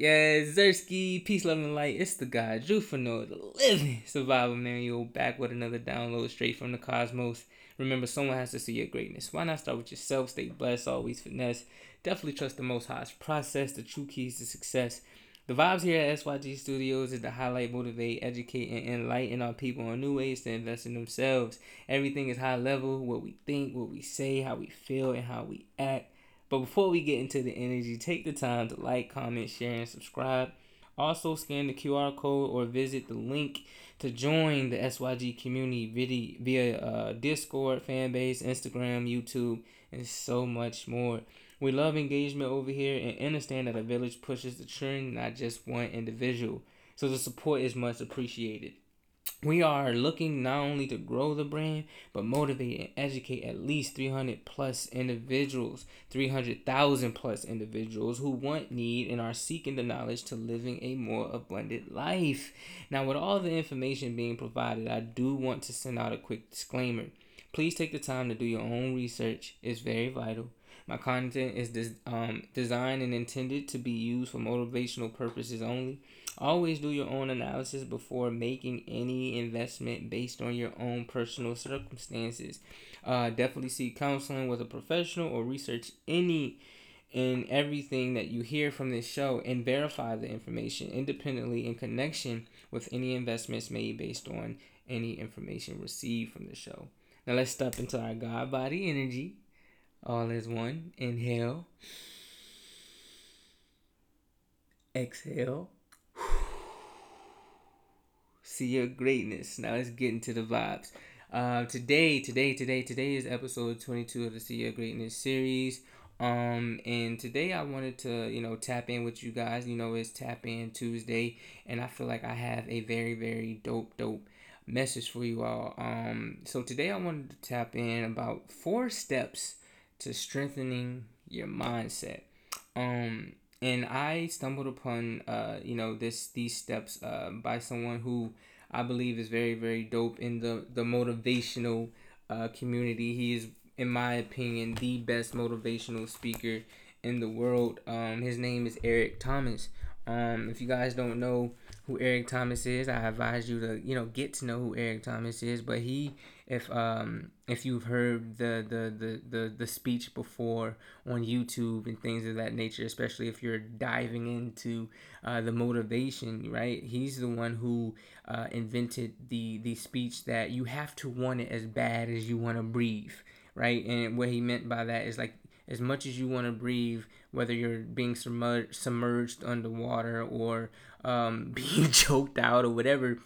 Yeah, Zersky, peace, love, and light. It's the guy, Drew Finura, the living survival manual, back with another download straight from the cosmos. Remember, someone has to see your greatness. Why not start with yourself? Stay blessed, always finesse. Definitely trust the Most High's process, the true keys to success. The vibes here at SYG Studios is to highlight, motivate, educate, and enlighten our people on new ways to invest in themselves. Everything is high level what we think, what we say, how we feel, and how we act. But before we get into the energy, take the time to like, comment, share, and subscribe. Also, scan the QR code or visit the link to join the SYG community via uh, Discord, fanbase, Instagram, YouTube, and so much more. We love engagement over here and understand that a village pushes the trend, not just one individual. So the support is much appreciated we are looking not only to grow the brand but motivate and educate at least 300 plus individuals 300,000 plus individuals who want need and are seeking the knowledge to living a more abundant life. Now with all the information being provided i do want to send out a quick disclaimer. Please take the time to do your own research. It's very vital. My content is des- um, designed and intended to be used for motivational purposes only Always do your own analysis before making any investment based on your own personal circumstances. Uh, definitely seek counseling with a professional or research any and everything that you hear from this show and verify the information independently in connection with any investments made based on any information received from the show. Now let's step into our God body energy. All is one. Inhale. Exhale see your greatness. Now let's get into the vibes. Uh, today, today, today, today is episode 22 of the See Your Greatness series. Um, and today I wanted to, you know, tap in with you guys. You know, it's Tap In Tuesday, and I feel like I have a very, very dope, dope message for you all. Um, so today I wanted to tap in about four steps to strengthening your mindset. Um, and I stumbled upon, uh, you know, this these steps uh, by someone who I believe is very very dope in the the motivational uh, community. He is, in my opinion, the best motivational speaker in the world. Um, his name is Eric Thomas. Um, if you guys don't know who Eric Thomas is, I advise you to you know get to know who Eric Thomas is. But he, if um if you've heard the the the the, the speech before on YouTube and things of that nature, especially if you're diving into uh, the motivation, right? He's the one who uh, invented the the speech that you have to want it as bad as you want to breathe, right? And what he meant by that is like as much as you want to breathe, whether you're being submerged, submerged underwater or um, being choked out or whatever.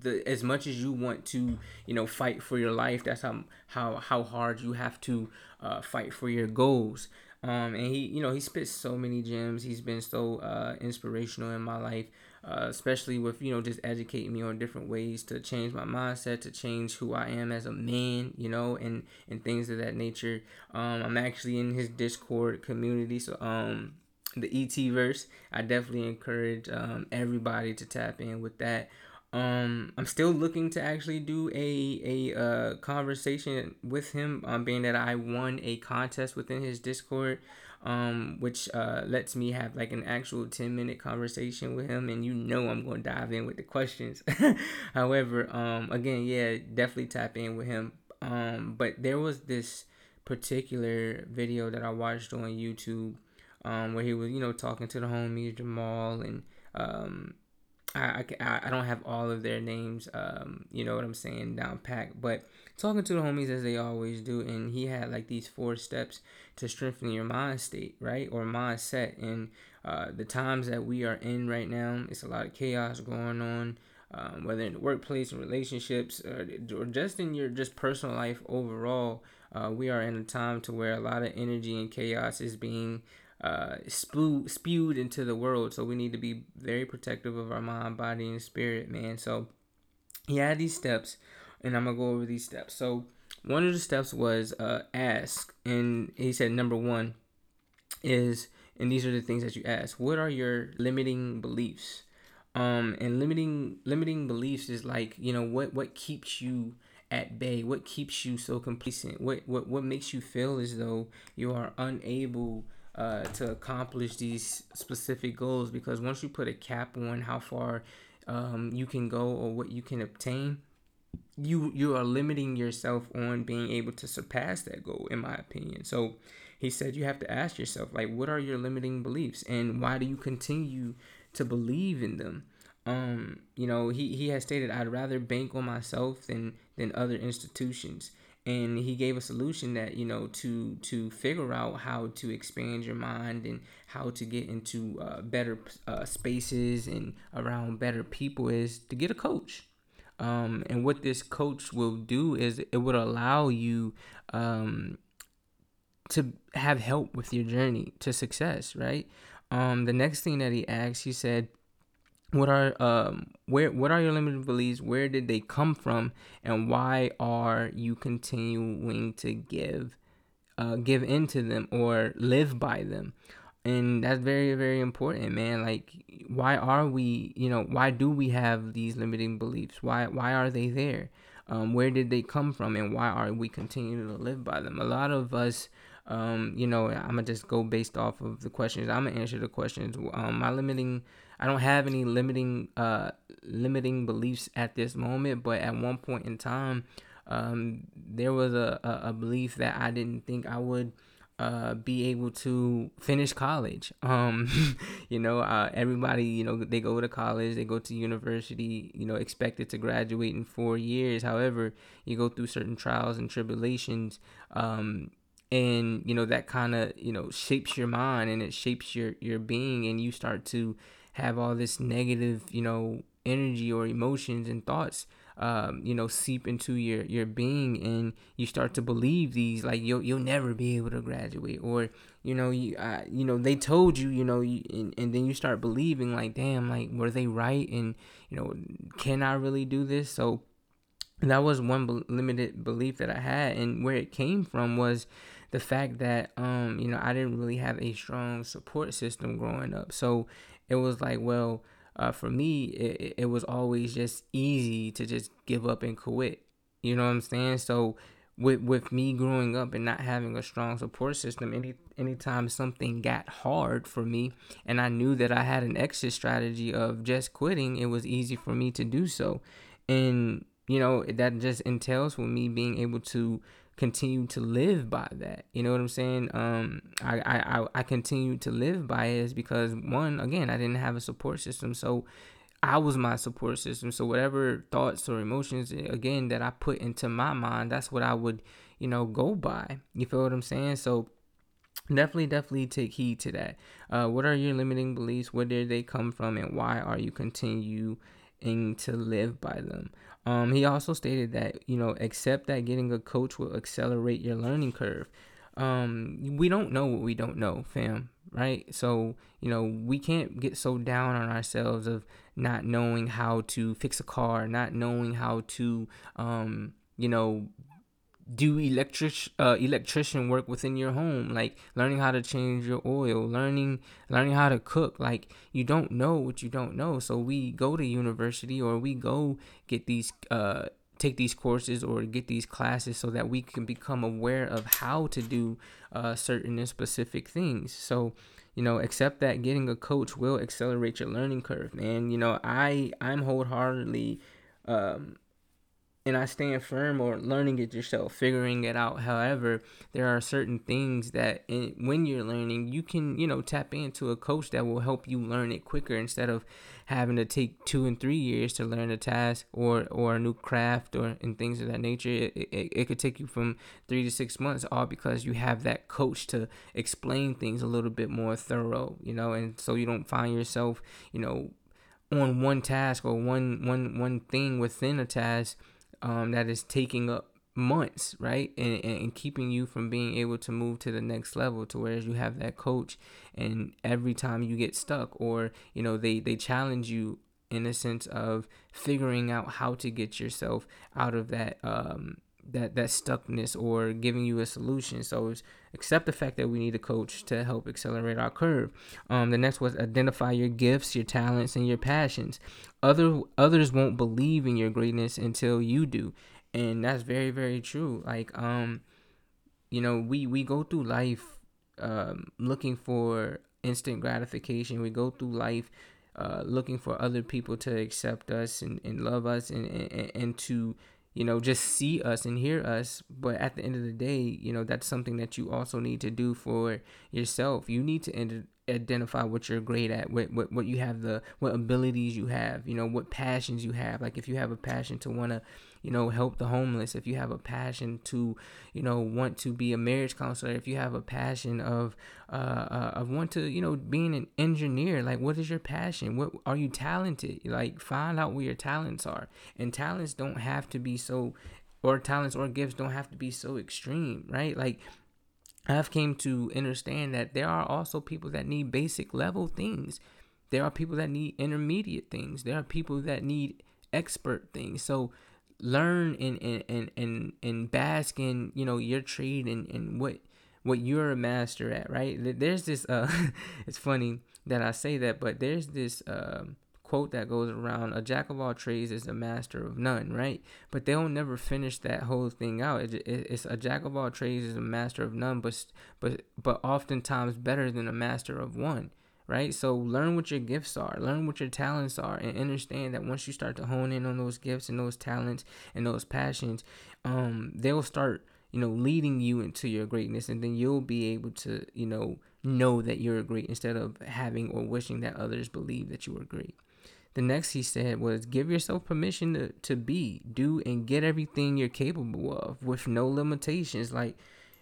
The, as much as you want to, you know, fight for your life, that's how how how hard you have to uh, fight for your goals. Um, and he, you know, he spits so many gems. He's been so uh, inspirational in my life uh, especially with you know just educating me on different ways to change my mindset to change who i am as a man you know and and things of that nature um i'm actually in his discord community so um the et verse i definitely encourage um everybody to tap in with that um i'm still looking to actually do a a uh conversation with him um being that i won a contest within his discord um, which uh, lets me have like an actual 10 minute conversation with him and you know i'm going to dive in with the questions. However um, again yeah definitely tap in with him. Um, but there was this particular video that i watched on youtube um, where he was you know talking to the homies jamal and um, I, I, I don't have all of their names, um, you know what I'm saying, down packed, but talking to the homies as they always do, and he had like these four steps to strengthen your mind state, right, or mindset. And uh, the times that we are in right now, it's a lot of chaos going on, um, whether in the workplace and relationships, or, or just in your just personal life overall. Uh, we are in a time to where a lot of energy and chaos is being uh, spewed, spewed into the world. So we need to be very protective of our mind, body, and spirit, man. So he had these steps, and I'm gonna go over these steps. So one of the steps was uh, ask, and he said number one is, and these are the things that you ask. What are your limiting beliefs? Um, and limiting limiting beliefs is like you know what what keeps you at bay what keeps you so complacent what what what makes you feel as though you are unable uh, to accomplish these specific goals because once you put a cap on how far um, you can go or what you can obtain, you you are limiting yourself on being able to surpass that goal in my opinion. So he said you have to ask yourself like what are your limiting beliefs and why do you continue to believe in them? Um you know he he has stated i'd rather bank on myself than than other institutions and he gave a solution that you know to to figure out how to expand your mind and how to get into uh, better uh, spaces and around better people is to get a coach um, and what this coach will do is it would allow you um, to have help with your journey to success, right? Um, the next thing that he asked, he said, "What are um where what are your limited beliefs? Where did they come from, and why are you continuing to give uh, give into them or live by them?" and that's very very important man. Like why are we you know why do we have these limiting beliefs? Why why are they there? Um, where did they come from and why are we continuing to live by them? A lot of us um, you know i'm gonna just go based off of the questions. I'm gonna answer the questions. Um, my limiting i don't have any limiting uh limiting beliefs at this moment but at one point in time um, there was a, a, a belief that i didn't think i would uh, be able to finish college. Um, you know, uh, everybody, you know, they go to college, they go to university, you know, expected to graduate in four years. However, you go through certain trials and tribulations, um, and you know that kind of you know shapes your mind and it shapes your your being, and you start to have all this negative, you know, energy or emotions and thoughts um, you know, seep into your your being, and you start to believe these like you'll you'll never be able to graduate, or you know, you uh, you know they told you, you know, you, and, and then you start believing like, damn, like were they right, and you know, can I really do this? So that was one be- limited belief that I had, and where it came from was the fact that um you know I didn't really have a strong support system growing up, so it was like, well uh, for me, it, it was always just easy to just give up and quit. You know what I'm saying? So with with me growing up and not having a strong support system, any anytime something got hard for me, and I knew that I had an exit strategy of just quitting, it was easy for me to do so. And you know that just entails with me being able to continue to live by that. You know what I'm saying? Um, I, I, I continue to live by it is because one, again, I didn't have a support system. So I was my support system. So whatever thoughts or emotions, again, that I put into my mind, that's what I would, you know, go by. You feel what I'm saying? So definitely, definitely take heed to that. Uh, what are your limiting beliefs? Where did they come from? And why are you continuing to live by them? Um, he also stated that you know, accept that getting a coach will accelerate your learning curve. Um, we don't know what we don't know, fam. Right? So you know, we can't get so down on ourselves of not knowing how to fix a car, not knowing how to, um, you know, do electric uh, electrician work within your home like learning how to change your oil learning learning how to cook like you don't know what you don't know. So we go to university or we go get these uh take these courses or get these classes so that we can become aware of how to do uh, certain and specific things. So you know accept that getting a coach will accelerate your learning curve and you know i i'm wholeheartedly um and I stand firm or learning it yourself, figuring it out. However, there are certain things that in, when you're learning, you can, you know, tap into a coach that will help you learn it quicker instead of having to take two and three years to learn a task or, or a new craft or and things of that nature. It, it, it could take you from three to six months, all because you have that coach to explain things a little bit more thorough, you know, and so you don't find yourself, you know, on one task or one one one thing within a task um, that is taking up months, right? And, and keeping you from being able to move to the next level to whereas you have that coach and every time you get stuck or, you know, they, they challenge you in a sense of figuring out how to get yourself out of that um, that that stuckness or giving you a solution. So accept the fact that we need a coach to help accelerate our curve. Um, the next was identify your gifts, your talents, and your passions. Other others won't believe in your greatness until you do, and that's very very true. Like um, you know, we we go through life um, looking for instant gratification. We go through life uh, looking for other people to accept us and, and love us and, and, and to you know just see us and hear us. But at the end of the day you know that's something that you also need to do for yourself. You need to identify what you're great at what, what what you have the what abilities you have you know what passions you have. Like if you have a passion to want to you know help the homeless if you have a passion to you know want to be a marriage counselor if you have a passion of uh, uh of want to you know being an engineer like what is your passion what are you talented like find out where your talents are and talents don't have to be so or talents or gifts don't have to be so extreme right like I've came to understand that there are also people that need basic level things. There are people that need intermediate things. There are people that need expert things. So learn and and and and, and bask in you know your trade and, and what what you're a master at right? There's this uh it's funny that i say that but there's this um quote that goes around a jack of all trades is a master of none right? But they'll never finish that whole thing out. It, it, it's a jack of all trades is a master of none but but but oftentimes better than a master of one right? So learn what your gifts are, learn what your talents are, and understand that once you start to hone in on those gifts and those talents and those passions, um, they'll start, you know, leading you into your greatness, and then you'll be able to, you know, know that you're great instead of having or wishing that others believe that you are great. The next he said was give yourself permission to, to be, do, and get everything you're capable of with no limitations. Like,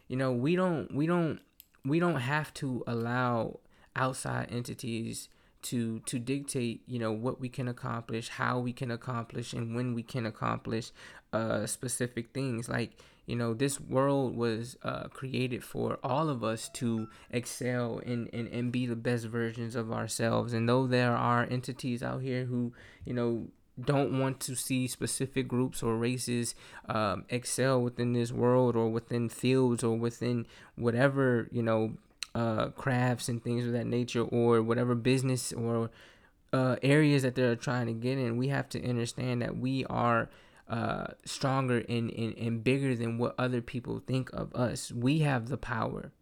you know, we don't, we don't, we don't have to allow outside entities to to dictate you know what we can accomplish how we can accomplish and when we can accomplish uh specific things. Like you know this world was uh, created for all of us to excel and, and and be the best versions of ourselves. And though there are entities out here who you know don't want to see specific groups or races um, excel within this world or within fields or within whatever you know uh, crafts and things of that nature or whatever business or uh, areas that they're trying to get in, we have to understand that we are uh, stronger and, and, and bigger than what other people think of us. We have the power.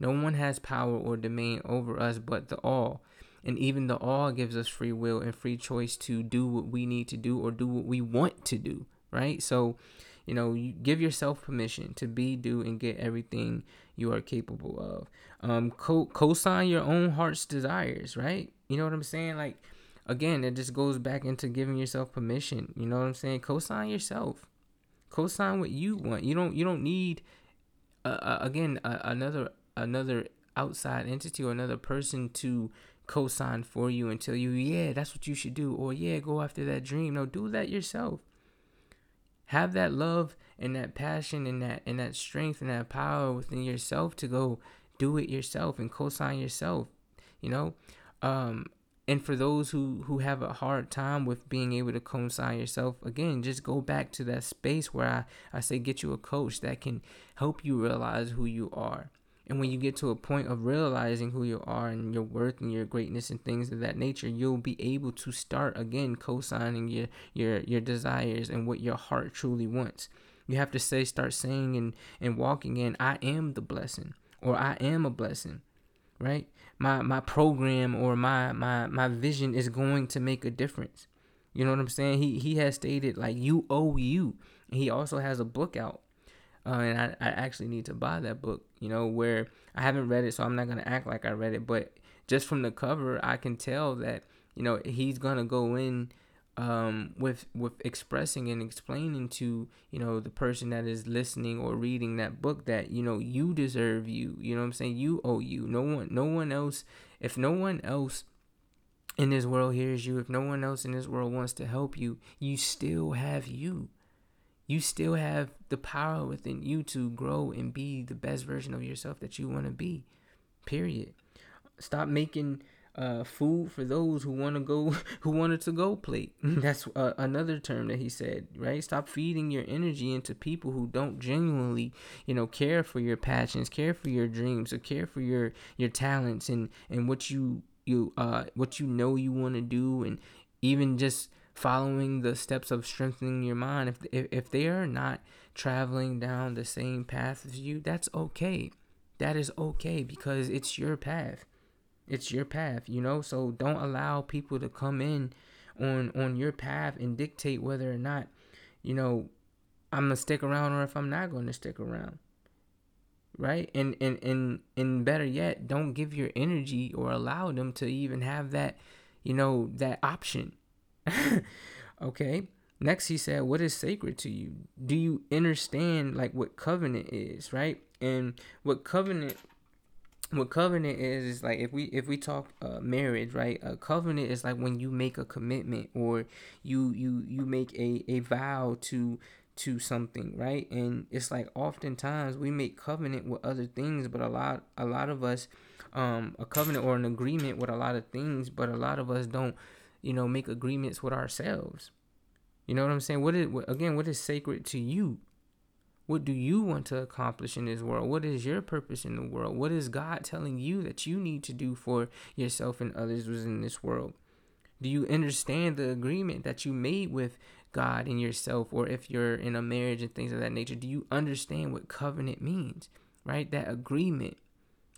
No one has power or domain over us but the all. And even the all gives us free will and free choice to do what we need to do or do what we want to do, right? So, you know, you give yourself permission to be, do, and get everything you are capable of. Um, co co-sign your own heart's desires, right? You know what I'm saying? Like, again, it just goes back into giving yourself permission. You know what I'm saying? Co-sign yourself. Co-sign what you want. You don't. You don't need. Uh, uh, again, uh, another another outside entity or another person to co-sign for you and tell you, yeah, that's what you should do, or yeah, go after that dream. No, do that yourself have that love and that passion and that and that strength and that power within yourself to go do it yourself and co-sign yourself you know? Um and for those who who have a hard time with being able to co-sign yourself again just go back to that space where i i say get you a coach that can help you realize who you are and when you get to a point of realizing who you are and your worth and your greatness and things of that nature, you'll be able to start again co-signing your your your desires and what your heart truly wants. You have to say start saying and and walking in I am the blessing or I am a blessing. Right? My my program or my my my vision is going to make a difference. You know what I'm saying? He he has stated like you owe you. He also has a book out uh, and I, I actually need to buy that book. You know, where I haven't read it, so I'm not gonna act like I read it. But just from the cover, I can tell that you know he's gonna go in um, with with expressing and explaining to you know the person that is listening or reading that book that you know you deserve you. You know what I'm saying? You owe you. No one, no one else. If no one else in this world hears you, if no one else in this world wants to help you, you still have you you still have the power within you to grow and be the best version of yourself that you want to be. Period. Stop making uh, food for those who want to go who wanted to go plate. That's uh, another term that he said, right? Stop feeding your energy into people who don't genuinely, you know, care for your passions, care for your dreams, or care for your your talents and and what you you uh what you know you want to do and even just following the steps of strengthening your mind if if, if they are not traveling down the same path as you that's okay that is okay because it's your path. It's your path, you know? So don't allow people to come in on on your path and dictate whether or not, you know, I'm gonna stick around or if I'm not gonna stick around. Right? And and and and better yet, don't give your energy or allow them to even have that, you know, that option. okay. Next, he said, What is sacred to you? Do you understand like what covenant is, right? And what covenant what covenant is is like if we if we talk uh, marriage right a covenant is like when you make a commitment or you you you make a a vow to to something right and it's like oftentimes we make covenant with other things but a lot a lot of us um a covenant or an agreement with a lot of things but a lot of us don't you know make agreements with ourselves you know what i'm saying what is again what is sacred to you what do you want to accomplish in this world? What is your purpose in the world? What is God telling you that you need to do for yourself and others within this world? Do you understand the agreement that you made with God and yourself, or if you're in a marriage and things of that nature? Do you understand what covenant means, right? That agreement,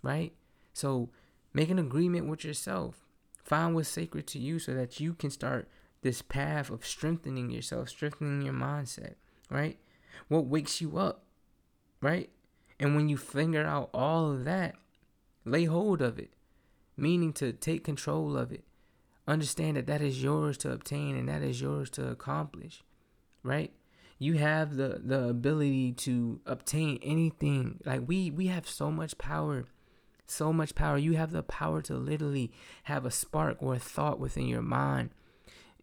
right? So make an agreement with yourself. Find what's sacred to you so that you can start this path of strengthening yourself, strengthening your mindset, right? what wakes you up, right? And when you figure out all of that, lay hold of it, meaning to take control of it. Understand that that is yours to obtain and that is yours to accomplish, right? You have the the ability to obtain anything. Like we we have so much power so much power. You have the power to literally have a spark or a thought within your mind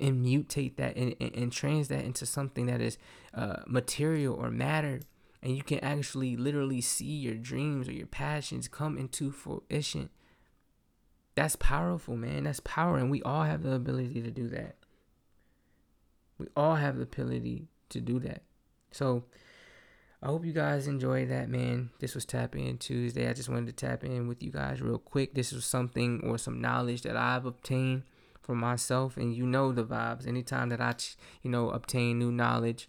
and mutate that and, and, and trans that into something that is uh, material or matter. And you can actually literally see your dreams or your passions come into fruition. That's powerful man. That's power. And we all have the ability to do that. We all have the ability to do that. So I hope you guys enjoyed that, man. This was Tap In Tuesday. I just wanted to tap in with you guys real quick. This was something or some knowledge that I've obtained for myself and you know the vibes anytime that i you know obtain new knowledge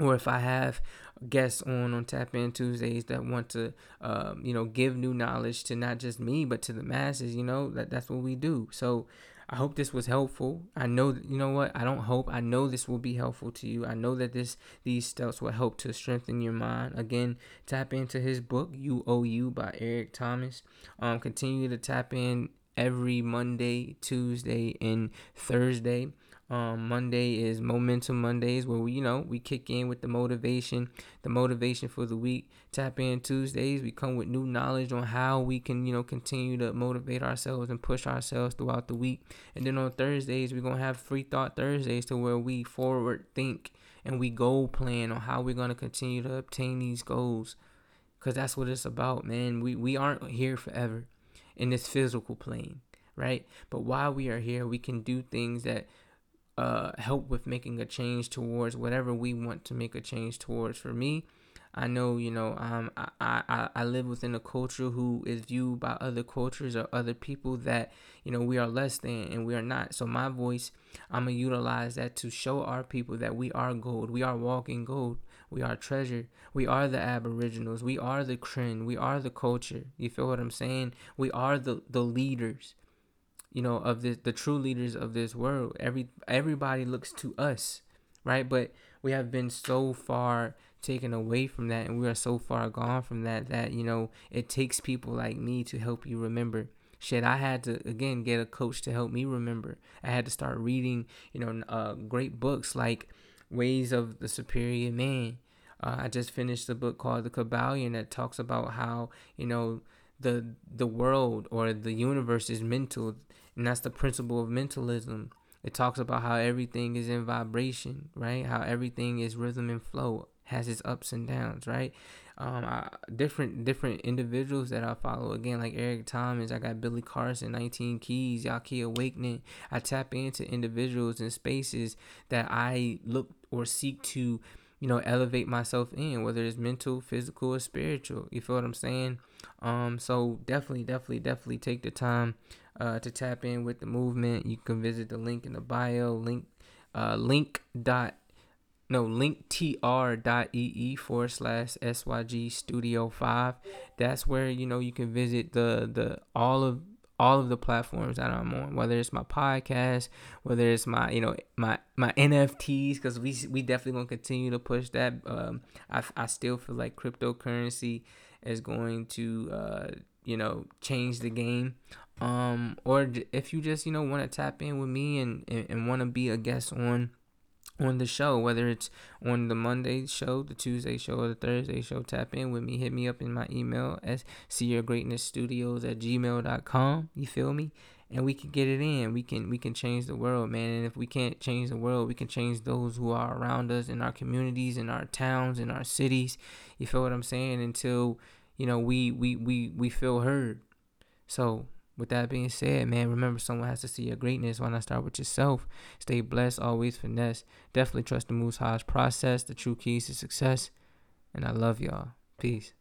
or if i have guests on on tap in tuesdays that want to um, you know give new knowledge to not just me but to the masses you know that that's what we do so I hope this was helpful. I know you know what I don't hope. I know this will be helpful to you. I know that this these steps will help to strengthen your mind. Again, tap into his book "You Owe You" by Eric Thomas. Um, continue to tap in every Monday, Tuesday, and Thursday. Um, Monday is Momentum Mondays, where we, you know, we kick in with the motivation, the motivation for the week. Tap in Tuesdays, we come with new knowledge on how we can, you know, continue to motivate ourselves and push ourselves throughout the week. And then on Thursdays, we're gonna have Free Thought Thursdays, to where we forward think and we goal plan on how we're gonna continue to obtain these goals. Cause that's what it's about, man. We we aren't here forever in this physical plane, right? But while we are here, we can do things that uh, help with making a change towards whatever we want to make a change towards. For me, I know, you know, um, I, I, I live within a culture who is viewed by other cultures or other people that, you know, we are less than and we are not. So my voice, I'm to utilize that to show our people that we are gold. We are walking gold. We are treasure. We are the aboriginals. We are the Kryn. We are the culture. You feel what I'm saying? We are the, the leaders, you know, of this, the true leaders of this world. Every everybody looks to us, right? But we have been so far taken away from that and we are so far gone from that that, you know, it takes people like me to help you remember shit i had to again get a coach to help me remember i had to start reading you know uh, great books like ways of the superior man. Uh, I just finished a book called The Kybalion that talks about how you know the the world or the universe is mental, and that's the principle of mentalism. It talks about how everything is in vibration, right? How everything is rhythm and flow, has its ups and downs, right? um, I, different different individuals that I follow. Again, like Eric Thomas, I got Billy Carson, 19 Keys, Yahki Awakening. I tap into individuals and spaces that I look or seek to, you know, elevate myself in, whether it's mental, physical, or spiritual. You feel what I'm saying? Um, so definitely, definitely, definitely take the time uh, to tap in with the movement. You can visit the link in the bio, link uh, link dot no link tr dot linktr.ee forward slash syg studio 5 that's where you know you can visit the the all of all of the platforms that i'm on whether it's my podcast whether it's my you know my my nfts because we we definitely gonna continue to push that. Um i, I still feel like cryptocurrency is going to uh you know change the game. Um or if you just you know want to tap in with me and and, and want to be a guest on on the show, whether it's on the Monday show, the Tuesday show, or the Thursday show, tap in with me. Hit me up in my email at seeyourgreatnessstudios at gmail.com. You feel me? And we can get it in. We can we can change the world, man. And if we can't change the world, we can change those who are around us in our communities, in our towns, in our cities. You feel what I'm saying? Until, you know, we we we, we feel heard. So with that being said, man, remember someone has to see your greatness. Why not start with yourself? Stay blessed, always finesse. Definitely trust the Most High's process, the true keys to success. And I love y'all. Peace.